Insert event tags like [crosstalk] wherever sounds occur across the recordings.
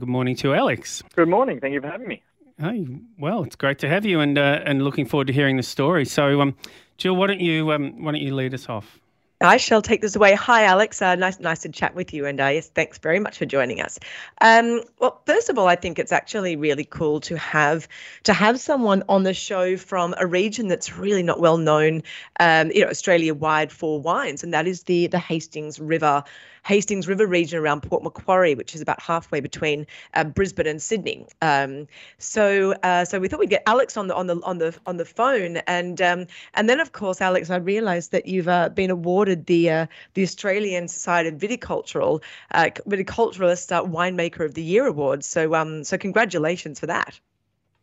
Good morning to Alex. Good morning. Thank you for having me. Hey, well, it's great to have you, and uh, and looking forward to hearing the story. So, um, Jill, why don't you um, why don't you lead us off? I shall take this away. Hi, Alex. Uh, nice, nice to chat with you. And uh, yes, thanks very much for joining us. Um, well, first of all, I think it's actually really cool to have to have someone on the show from a region that's really not well known, um, you know, Australia wide for wines, and that is the the Hastings River Hastings River region around Port Macquarie, which is about halfway between uh, Brisbane and Sydney. Um, so uh, so we thought we'd get Alex on the on the on the on the phone, and um, and then of course, Alex, I realised that you've uh, been awarded the uh, the Australian Society of Viticultural uh, Viticulturalist uh, Winemaker of the Year award. So um so congratulations for that.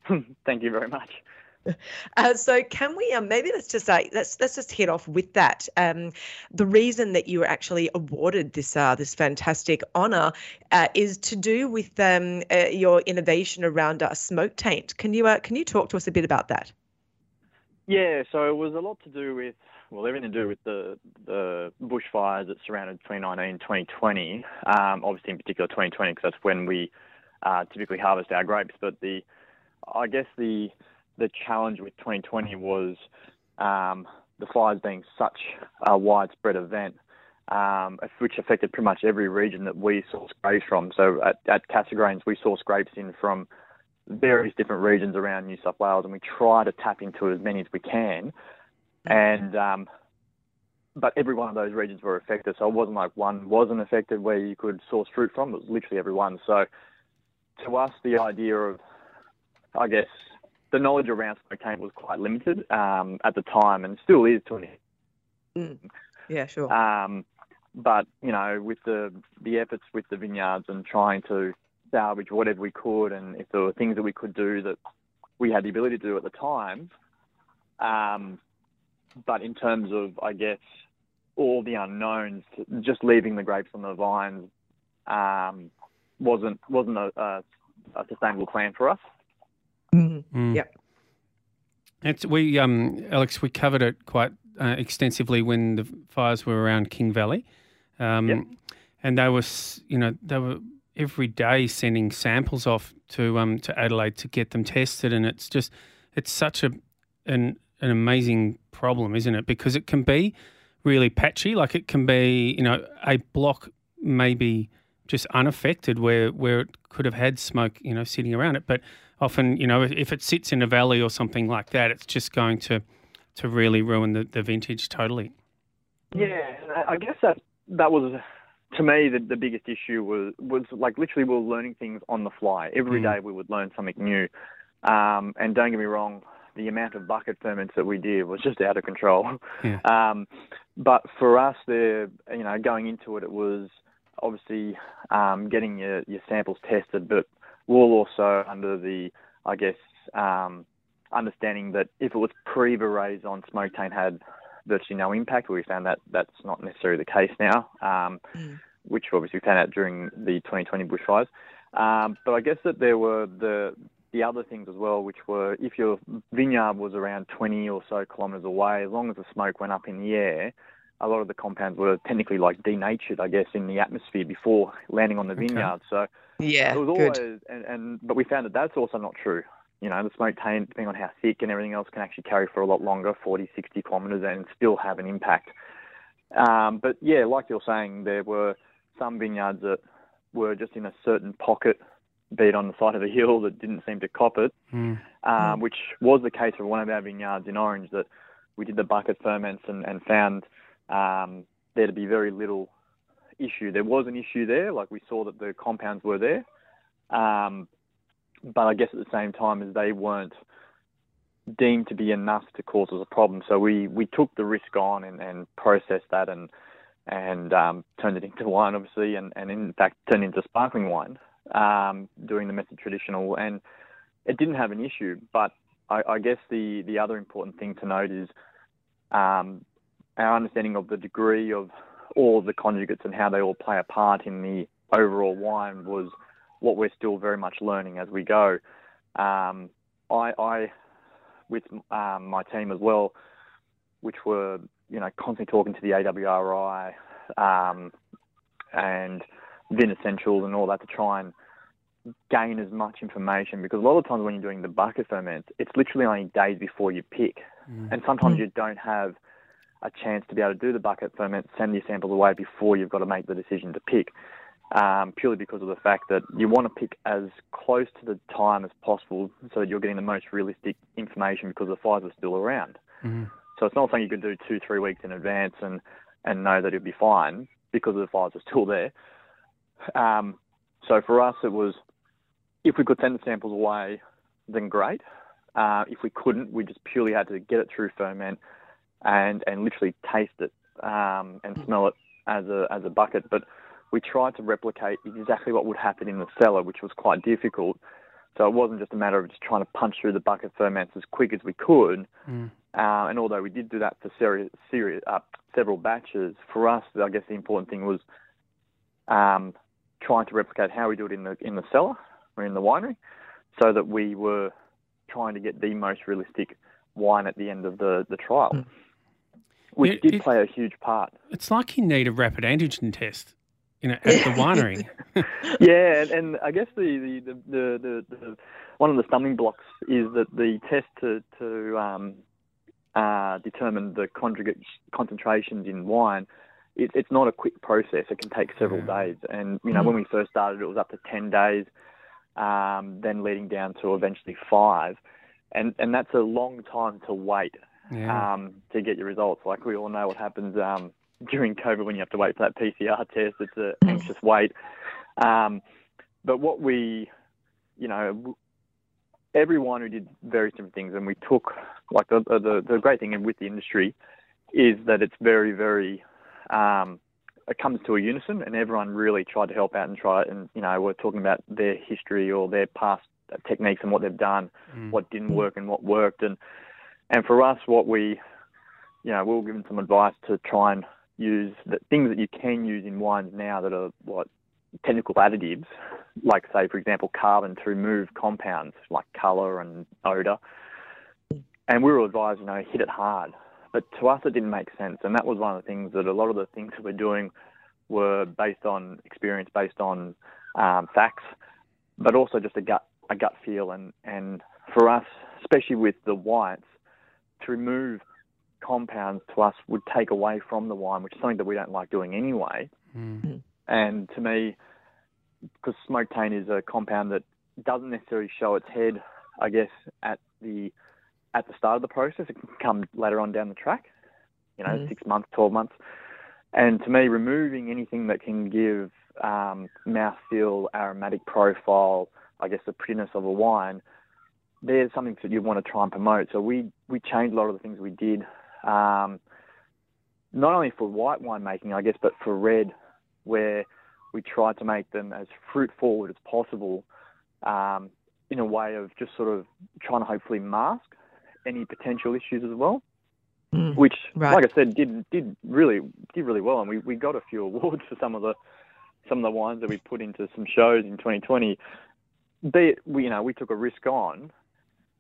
[laughs] Thank you very much. [laughs] Uh, so can we um, maybe let's just uh, let's let's just hit off with that. Um, the reason that you were actually awarded this uh, this fantastic honour uh, is to do with um, uh, your innovation around uh, smoke taint. Can you can you talk to us a bit about that? Yeah, so it was a lot to do with well everything to do with the the bushfires that surrounded 2019 2020. Um, obviously, in particular 2020 because that's when we typically harvest our grapes. But the I guess the the challenge with 2020 was um, the fires being such a widespread event, um, which affected pretty much every region that we source grapes from. So at, at Cassegrains, we source grapes in from various different regions around New South Wales, and we try to tap into as many as we can. And um, but every one of those regions were affected, so it wasn't like one wasn't affected where you could source fruit from. It was literally every one. So to us, the idea of, I guess, the knowledge around smoke taint was quite limited um, at the time, and still is to an mm. Yeah, sure. Um, but you know, with the the efforts with the vineyards and trying to salvage whatever we could, and if there were things that we could do that we had the ability to do at the time, um, but in terms of, I guess, all the unknowns, just leaving the grapes on the vines um, wasn't wasn't a, a, a sustainable plan for us. Mm-hmm. Mm. Yep. It's we um Alex we covered it quite uh, extensively when the fires were around King Valley, um, yep. and they were you know they were every day sending samples off to um to Adelaide to get them tested, and it's just it's such a an an amazing problem, isn't it? Because it can be really patchy, like it can be you know a block maybe just unaffected where where it could have had smoke you know sitting around it, but often, you know, if, it sits in a valley or something like that, it's just going to to really ruin the, the vintage totally. Yeah, I guess that that was to me the, the biggest issue was was like literally we were learning things on the fly. Every mm. day we would learn something new. Um, and don't get me wrong, the amount of bucket ferments that we did was just out of control. Yeah. [laughs] Um, but for us, the you know going into it, it was obviously um, getting your, your samples tested, but we'll also under the, I guess, um, understanding that if it was pre-Veraison, smoke taint had virtually no impact. We found that that's not necessarily the case now, um, mm. which obviously found out during the 2020 bushfires. Um, but I guess that there were the the other things as well, which were if your vineyard was around 20 or so kilometres away, as long as the smoke went up in the air, a lot of the compounds were technically like denatured, I guess, in the atmosphere before landing on the okay. vineyard. So yeah, it was always, good. And, and but we found that that's also not true. You know, the smoke taint, depending on how thick and everything else, can actually carry for a lot longer, 40, 60 kilometres, and still have an impact. Um, but yeah, like you're saying, there were some vineyards that were just in a certain pocket, be it on the side of a hill, that didn't seem to cop it, mm. Um, mm. which was the case for one of our vineyards in Orange that we did the bucket ferments and, and found um, there to be very little issue. There was an issue there, like we saw that the compounds were there, um, but I guess at the same time as they weren't deemed to be enough to cause us a problem. So we, we took the risk on and, and processed that and and um, turned it into [laughs] wine, obviously, and, and in fact turned into sparkling wine, um, doing the method traditional, and it didn't have an issue. But I, I guess the the other important thing to note is um, our understanding of the degree of all of the conjugates and how they all play a part in the overall wine was what we're still very much learning as we go. Um, I, I, with um, my team as well, which were you know constantly talking to the AWRI um, and Vin Essentials and all that to try and gain as much information because a lot of times when you're doing the bucket ferments, it's literally only days before you pick, mm. and sometimes mm. you don't have a chance to be able to do the bucket ferment, send your samples away before you've got to make the decision to pick. Um, purely because of the fact that you want to pick as close to the time as possible so that you're getting the most realistic information because the fires are still around. Mm-hmm. So it's not something you can do two, three weeks in advance and, and know that it'll be fine because the fires are still there. Um, so for us, it was if we could send the samples away, then great. Uh, if we couldn't, we just purely had to get it through ferment and and literally taste it um, and smell it as a as a bucket. But we tried to replicate exactly what would happen in the cellar, which was quite difficult. So it wasn't just a matter of just trying to punch through the bucket ferments as quick as we could. Mm. Uh, and although we did do that for seri- seri- uh, several batches, for us, I guess the important thing was um, trying to replicate how we do it in the in the cellar or in the winery, so that we were trying to get the most realistic wine at the end of the, the trial, mm. Which it, did it, play a huge part. It's like you need a rapid antigen test you know, at the [laughs] winery. [laughs] yeah, and, and, I guess the, the, the, the, the one of the stumbling blocks is that the test to, to um, uh, determine the conjugate concentrations in wine, it, it's not a quick process. It can take several yeah. days. And, you know, mm. when we first started, it was up to 10 days, um, then leading down to eventually five. And, and that's a long time to wait yeah. um, to get your results. Like we all know what happens um, [laughs] during COVID when you have to wait for that PCR test. It's an mm. anxious wait. Um, but what we, you know, everyone who did various different things, and we took like the the, the great thing with the industry is that it's very very um, it comes to a unison, and everyone really tried to help out and try it. And you know, we're talking about their history or their past techniques and what they've done, mm. what didn't work and what worked, and and for us, what we, you know, we were given some advice to try and use the things that you can use in wines now that are what technical additives, like say for example carbon to remove compounds like colour and odour. And we were advised, you know, hit it hard. But to us it didn't make sense and that was one of the things that a lot of the things that we're doing were based on experience, based on um, facts, but also just a gut a gut feel and, and for us, especially with the whites, to remove compounds to us would take away from the wine, which is something that we don't like doing anyway. Mm. And to me, because smoke taint is a compound that doesn't necessarily show its head, I guess, at the at the start of the process. It can come later on down the track, you know, mm. six months, twelve months. And to me, removing anything that can give um, mouthfeel, aromatic profile, I guess the prettiness of a wine, there's something that you want to try and promote. So we we changed a lot of the things we did um, not only for white wine making, I guess, but for red, where we tried to make them as fruit forward as possible um, in a way of just sort of trying to hopefully mask any potential issues as well. Mm, which, right. like I said, did did really did really well, and we, we got a few awards for some of the some of the wines that we put into some shows in 2020. Be it, we, you know, we took a risk on,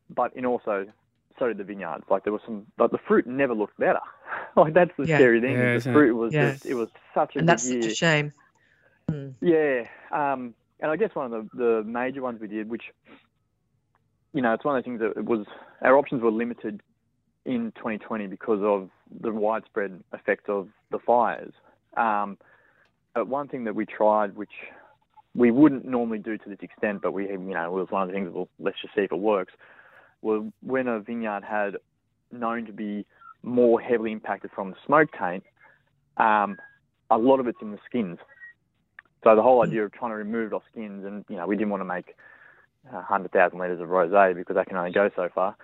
but in also so did the vineyards. Like there was some, like the fruit never looked better. [laughs] like that's the yeah. scary thing. Yeah, the fruit it? was yeah. just, it was such a and that's year. such a shame. Mm. Yeah, um, and I guess one of the the major ones we did, which you know, it's one of the things that it was our options were limited in 2020 because of the widespread effect of the fires. Um, but one thing that we tried, which we wouldn't normally do to this extent, but we, you know, it was one of the things. Well, let's just see if it works were when a vineyard had known to be more heavily impacted from the smoke taint, um, a lot of it's in the skins. So the whole hmm. idea of trying to remove it off skins, and you know, we didn't want to make hundred thousand liters of rosé because that can only go so far.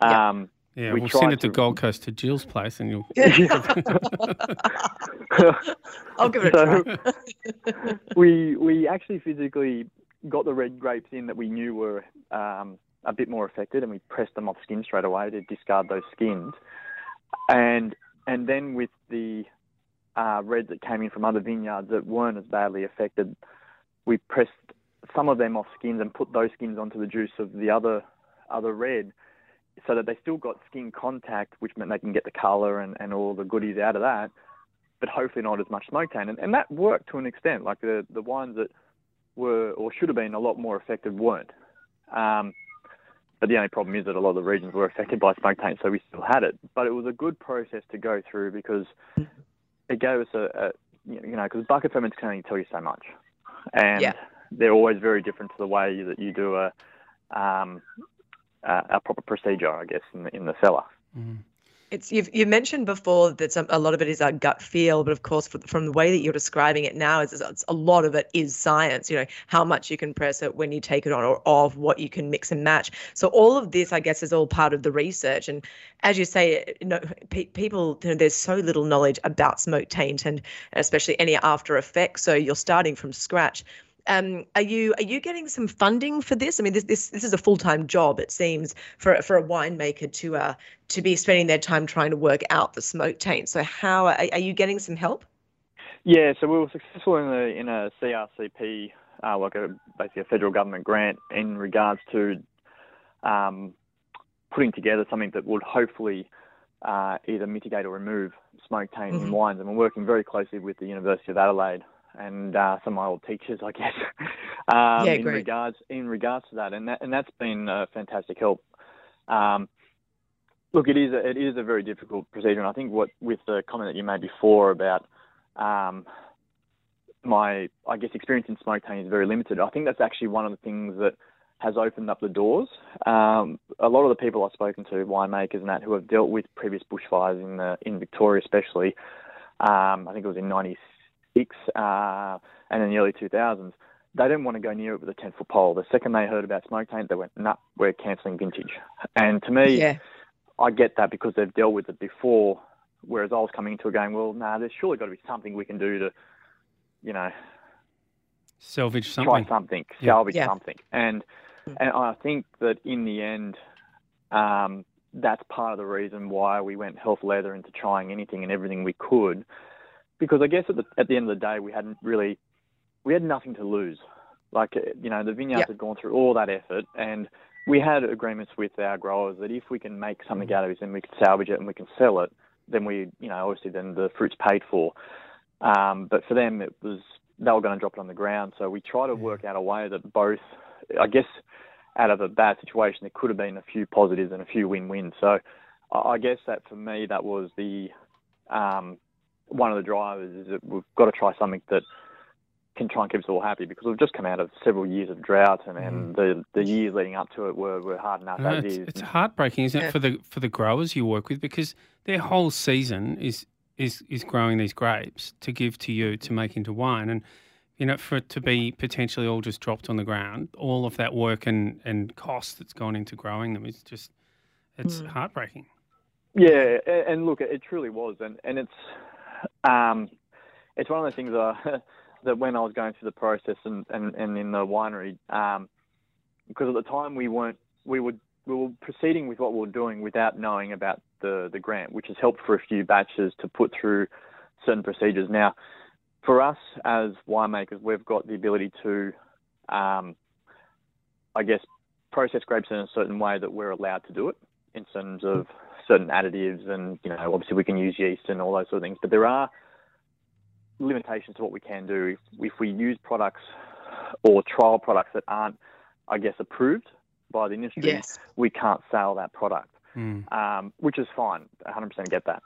Um, yeah, we will send it to, to Gold Coast to Jill's place, and you'll. [laughs] [laughs] I'll give it a try. [laughs] we we actually physically got the red grapes in that we knew were um, a bit more affected, and we pressed them off skin straight away to discard those skins. And and then with the uh, reds that came in from other vineyards that weren't as badly affected, we pressed some of them off skins and put those skins onto the juice of the other other red, so that they still got skin contact, which meant they can get the colour and, and all the goodies out of that, but hopefully not as much smoke taint. And, and that worked to an extent. Like the the wines that were or should have been a lot more affected weren't. Um, but the only problem is that a lot of the regions were affected by smoke taint, so we still had it. But it was a good process to go through because it gave us a, a you know, because bucket ferments can only tell you so much, and Yeah. they're always very different to the way that you do a um, a, a proper procedure, I guess, in the in the cellar. Mm. It's you've you mentioned before that some, a lot of it is our gut feel, but of course, f- from the way that you're describing it now, is a lot of it is science. You know how much you can press it when you take it on or off, what you can mix and match. So all of this, I guess, is all part of the research. And as you say, you know, pe- people, you know, there's so little knowledge about smoke taint and especially any after effects. So you're starting from scratch. Um, are you are you getting some funding for this? I mean, this this this is a full time job. It seems for for a winemaker to uh to be spending their time trying to work out the smoke taint. So how are, are you getting some help? Yeah, so we were successful in a in a CRCP, uh, like a basically a federal government grant in regards to um, putting together something that would hopefully uh, either mitigate or remove smoke taint Mhm. in wines. And we're working very closely with the University of Adelaide and uh, some of my old teachers, I guess, [laughs] um, Yeah, in great. regards in regards to that. And that and that's been a fantastic help. Um, look, it is a, it is a very difficult procedure, and I think what with the comment that you made before about um, my, I guess, experience in smoke taint is very limited. I think that's actually one of the things that has opened up the doors. Um, a lot of the people I've spoken to, winemakers and that, who have dealt with previous bushfires in the, in Victoria, especially, um, I think it was in '96 uh, and in the early 2000s. They didn't want to go near it with a 10 foot pole. The second they heard about smoke taint, they went, "Nah, we're cancelling vintage." And to me, Yeah, I get that because they've dealt with it before. Whereas I was coming into it going, well, nah, there's surely got to be something we can do to, you know, Salvage something. try something. something, Yeah. salvage Yeah. something. And Mm. and I think that in the end, um, that's part of the reason why we went health leather into trying anything and everything we could, because I guess at the at the end of the day, we hadn't really, we had nothing to lose. Like uh, you know, the vineyards Yeah. had gone through all that effort, and we had agreements with our growers that if we can make something out of this and we can salvage it and we can sell it, then we, you know, obviously then the fruit's paid for. Um, but for them, it was they were going to drop it on the ground. So we try to work out a way that both, I guess, out of a bad situation, there could have been a few positives and a few win-wins. So I I guess that for me, that was the um, one of the drivers is that we've got to try something that can try and keep us all happy because we've just come out of several years of drought and, and the, the years leading up to it were, were hard enough I know, as it's, is. it's heartbreaking, isn't it, for the for the growers you work with because their whole season is is is growing these grapes to give to you to make into wine, and you know for it to be potentially all just dropped on the ground, all of that work and and cost that's gone into growing them is just it's Mm. heartbreaking. Yeah, and look, it truly was, and and it's um, it's one of the things that, [laughs] that when I was going through the process and, and, and in the winery, um, because at the time we weren't we would we were proceeding with what we were doing without knowing about the the grant, which has helped for a few batches to put through certain procedures. Now, for us as winemakers, we've got the ability to, um, I guess, process grapes in a certain way that we're allowed to do it in terms of certain additives and you know obviously we can use yeast and all those sort of things but there are limitations to what we can do if, if we use products or trial products that aren't I guess approved by the industry yes, we can't sell that product Mm. um, which is fine 100% get that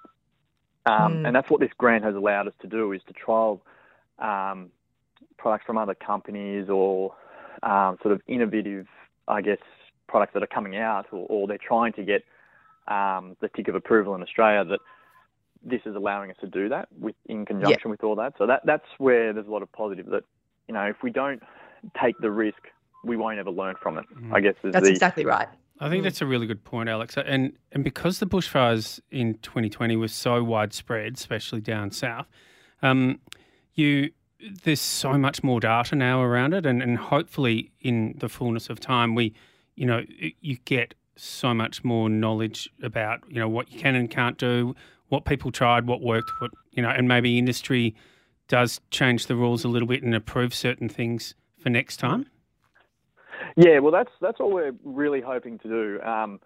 um, Mm. and that's what this grant has allowed us to do is to trial um, products from other companies or um, sort of innovative I guess products that are coming out or, or they're trying to get um, the tick of approval in Australia that this is allowing us to do that with in conjunction with all that. So that that's where there's a lot of positive that you know if we don't take the risk, we won't ever learn from it. Mhm. I guess is that's the exactly right. I think Mm. that's a really good point, Alex. And and because the bushfires in 2020 were so widespread, especially down south, um, you there's so much more data now around it, and, and hopefully in the fullness of time, we, you know, you get so much more knowledge about you know what you can and can't do, what people tried, what worked, what you know, and maybe industry does change the rules a little bit and approve certain things for next time. Yeah, well, that's that's what we're really hoping to do. Um,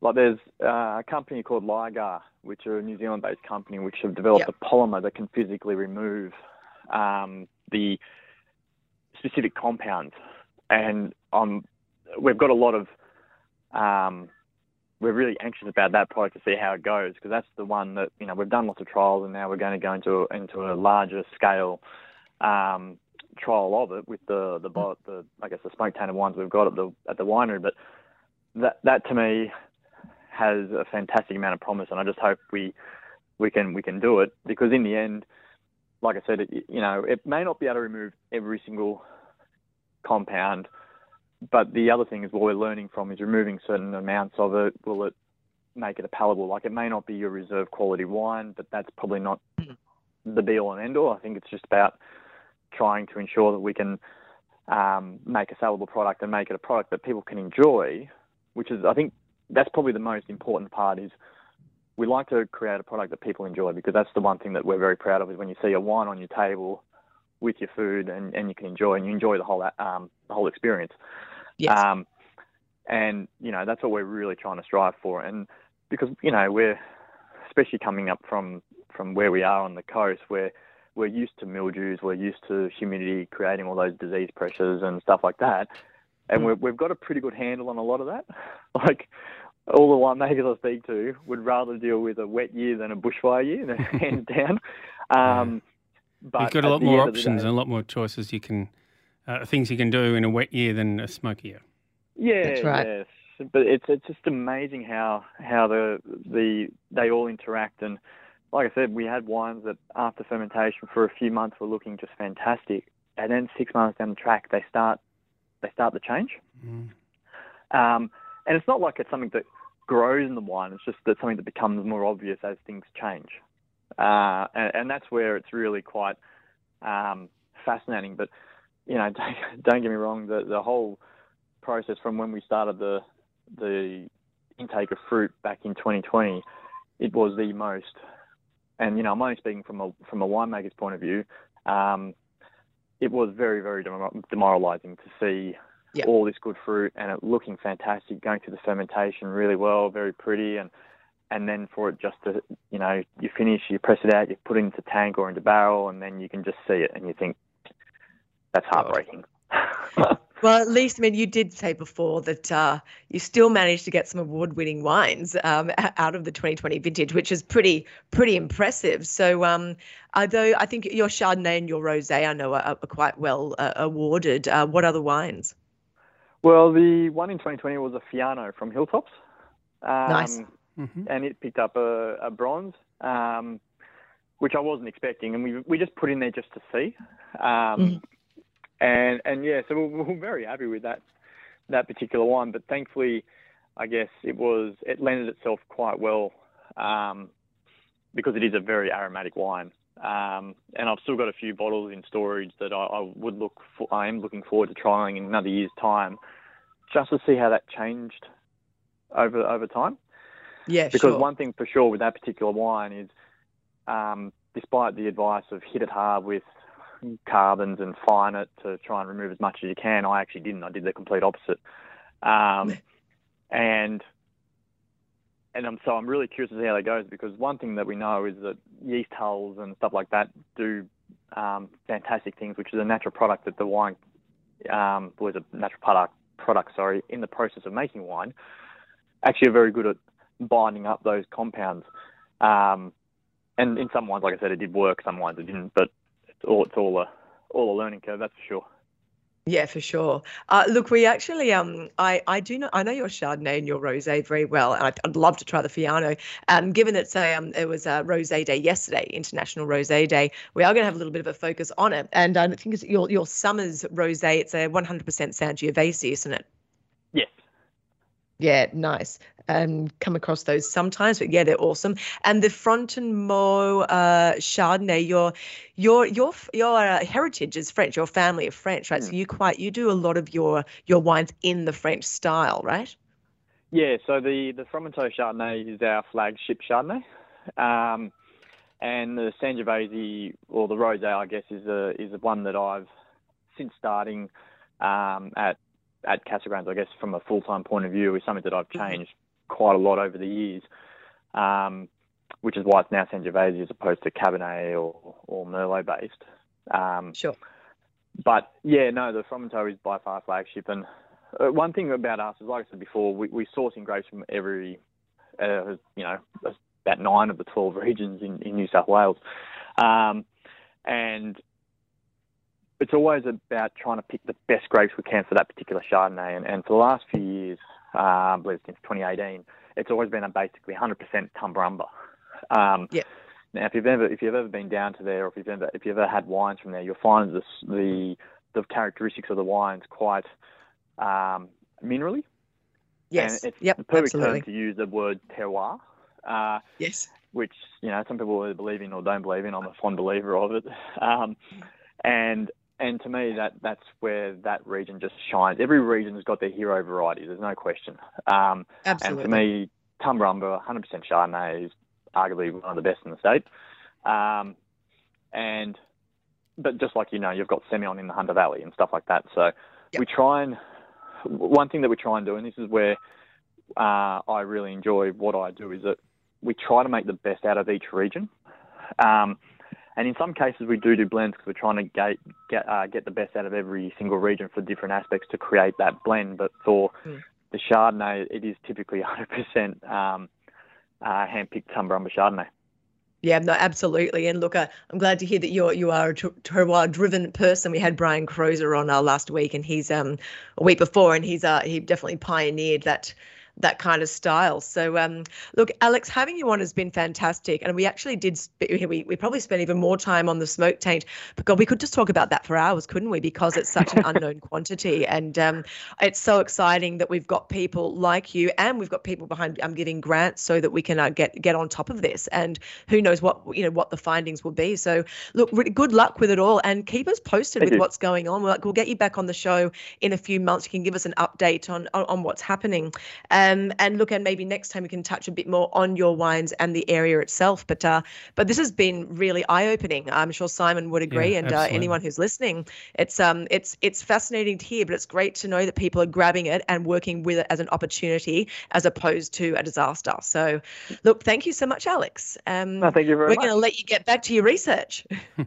like, there's uh, a company called Ligar, which are a New Zealand-based company, which have developed Yep. a polymer that can physically remove um, the specific compounds, and um, we've got a lot of. Um, we're really anxious about that product to see how it goes because that's the one that you know we've done lots of trials and now we're going to go into a, into a larger scale um, trial of it with the the, the I guess the smoke tainted wines we've got at the at the winery. But that that to me has a fantastic amount of promise, and I just hope we we can we can do it because in the end, like I said, it, you know, it may not be able to remove every single compound, but the other thing is what we're learning from is removing certain amounts of it. Will it make it a palatable? Like it may not be your reserve quality wine, but that's probably not the be all and end all. I think it's just about trying to ensure that we can um, make a sellable product and make it a product that people can enjoy, which is, I think, that's probably the most important part is we like to create a product that people enjoy because that's the one thing that we're very proud of is when you see a wine on your table with your food and, and you can enjoy and you enjoy the whole um, the whole experience. Yes. Um, and you know that's what we're really trying to strive for. And because you know we're especially coming up from from where we are on the coast, where we're used to mildews, we're used to humidity creating all those disease pressures and stuff like that. And mm. we've got a pretty good handle on a lot of that. [laughs] like all the winemakers I speak to would rather deal with a wet year than a bushfire year, [laughs] [laughs] hands down. Um, but You've got a lot more options day, and a lot more choices you can, uh, things you can do in a wet year than a smoky year. Yeah, that's right. Yes. But it's it's just amazing how how the the they all interact and like I said, we had wines that after fermentation for a few months were looking just fantastic, and then six months down the track they start they start to change. Mm. Um, and it's not like it's something that grows in the wine; it's just that something that becomes more obvious as things change, uh, and, and, that's where it's really quite um, fascinating. But you know, don't, [laughs] don't, get me wrong, the the whole process from when we started the the intake of fruit back in 2020, it was the most and you know, I'm only speaking from a from a winemaker's point of view. Um, it was very very demoralising to see yep. all this good fruit and it looking fantastic, going through the fermentation really well, very pretty, and and then for it just to you know you finish, you press it out, you put it into tank or into barrel, and then you can just see it and you think that's heartbreaking. [laughs] Well, at least, I mean, you did say before that uh, you still managed to get some award-winning wines um, out of the 2020 vintage, which is pretty pretty impressive. So, um, although I think your Chardonnay and your Rosé, I know, are, are quite well uh, awarded. Uh, what other wines? Well, the one in 2020 was a Fiano from Hilltops. Um, nice. Mm-hmm. And it picked up a, a bronze, um, which I wasn't expecting, and we we just put in there just to see. Um, mm-hmm and and yeah, so we're, we're very happy with that that particular one. But thankfully, I guess it was it lended itself quite well um, because it is a very aromatic wine. Um, and I've still got a few bottles in storage that I, I, would look for. I am looking forward to trying in another year's time, just to see how that changed over over time. Yeah, because sure. one thing for sure with that particular wine is, um, despite the advice of hit it hard with carbons and fine it to try and remove as much as you can. I actually didn't. I did the complete opposite. Um, and and I'm, so I'm really curious to see how that goes because one thing that we know is that yeast hulls and stuff like that do um, fantastic things, which is a natural product that the wine um, was a natural product product sorry in the process of making wine actually are very good at binding up those compounds. Um, and in some wines, like I said, it did work. Some wines it didn't, but all it's all a all a learning curve, that's for sure. Yeah, for sure. Uh, look, we actually, um, I, I do know, I know your Chardonnay and your Rosé very well, and I'd, I'd love to try the Fiano. Um, given that, say, um, it was a Rosé Day yesterday, International Rosé Day, we are going to have a little bit of a focus on it. And I think it's your your summer's Rosé. It's a 100% Sangiovese, isn't it? Yes. Yeah, nice. Um, come across those sometimes, but yeah, they're awesome. And the Fromenteau uh, Chardonnay, your your your your uh, heritage is French. Your family of French, right? Mm. So you quite you do a lot of your your wines in the French style, right? Yeah. So the the Fromenteau Chardonnay is our flagship Chardonnay. Um, and the Sangiovese or the Rosé, I guess, is a is one that I've since starting um, at at Cassegrains, I guess, from a full time point of view, is something that I've mm-hmm. changed quite a lot over the years, um, which is why it's now Sangiovese as opposed to Cabernet or, or Merlot based. Um, sure. but yeah, no, the Fromenteau is by far flagship. And uh, one thing about us is, like I said before, we, we sourcing grapes from every, uh, you know, about nine of the 12 regions in, in New South Wales. Um, and it's always about trying to pick the best grapes we can for that particular Chardonnay. And, and for the last few years, uh, I believe since 2018, it's always been a basically 100% Tumbarumba. Um, yeah. Now, if you've ever if you've ever been down to there, or if you've ever if you've ever had wines from there, you'll find the the, the characteristics of the wines quite um, minerally. Yes. And it's yep. the perfect absolutely. term to use the word terroir. Uh, yes. Which you know some people either believe in or don't believe in. I'm a fond believer of it. Um, and and to me that that's where that region just shines. Every region's got their hero variety. There's no question. Um, Absolutely. And to me, Tumbarumba, 100% Chardonnay is arguably one of the best in the state. Um, and but just like you know, you've got Semillon in the Hunter Valley and stuff like that. So yep. we try and one thing that we try and do, and this is where uh, I really enjoy what I do, is that we try to make the best out of each region. Um, and in some cases, we do do blends because we're trying to get get uh, get the best out of every single region for different aspects to create that blend. But for mm. the Chardonnay, it is typically [laughs] 100% um, uh, hand-picked Tumbarumba Chardonnay. Yeah, no, absolutely. And look, uh, I'm glad to hear that you're you are a terroir-driven person. We had Brian Croser on uh, last week, and he's um a week before, and he's uh he definitely pioneered that that kind of style. So, um, look, Alex, having you on has been fantastic, and we actually did. Sp- we we probably spent even more time on the smoke taint, but God, we could just talk about that for hours, couldn't we? Because it's such an [laughs] unknown quantity, and um, it's so exciting that we've got people like you, and we've got people behind I'm um, giving grants so that we can uh, get get on top of this. And who knows what you know what the findings will be. So, look, really good luck with it all, and keep us posted Thank with you. what's going on. We'll, we'll get you back on the show in a few months. You can give us an update on on, on what's happening. Um, and look, and maybe next time we can touch a bit more on your wines and the area itself. But uh, but this has been really eye-opening. I'm sure Simon would agree, Yeah, and uh, anyone who's listening, it's um it's it's fascinating to hear, but it's great to know that people are grabbing it and working with it as an opportunity as opposed to a disaster. So, look, thank you so much, Alex. Um, No, thank you very we're much. going to let you get back to your research. [laughs] yeah,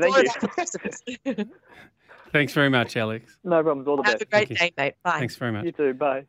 thank you. of that for the rest of us. Thanks very much, Alex. No problems. All the Have best. a great day, mate. Bye. Thanks very much. You too. Bye.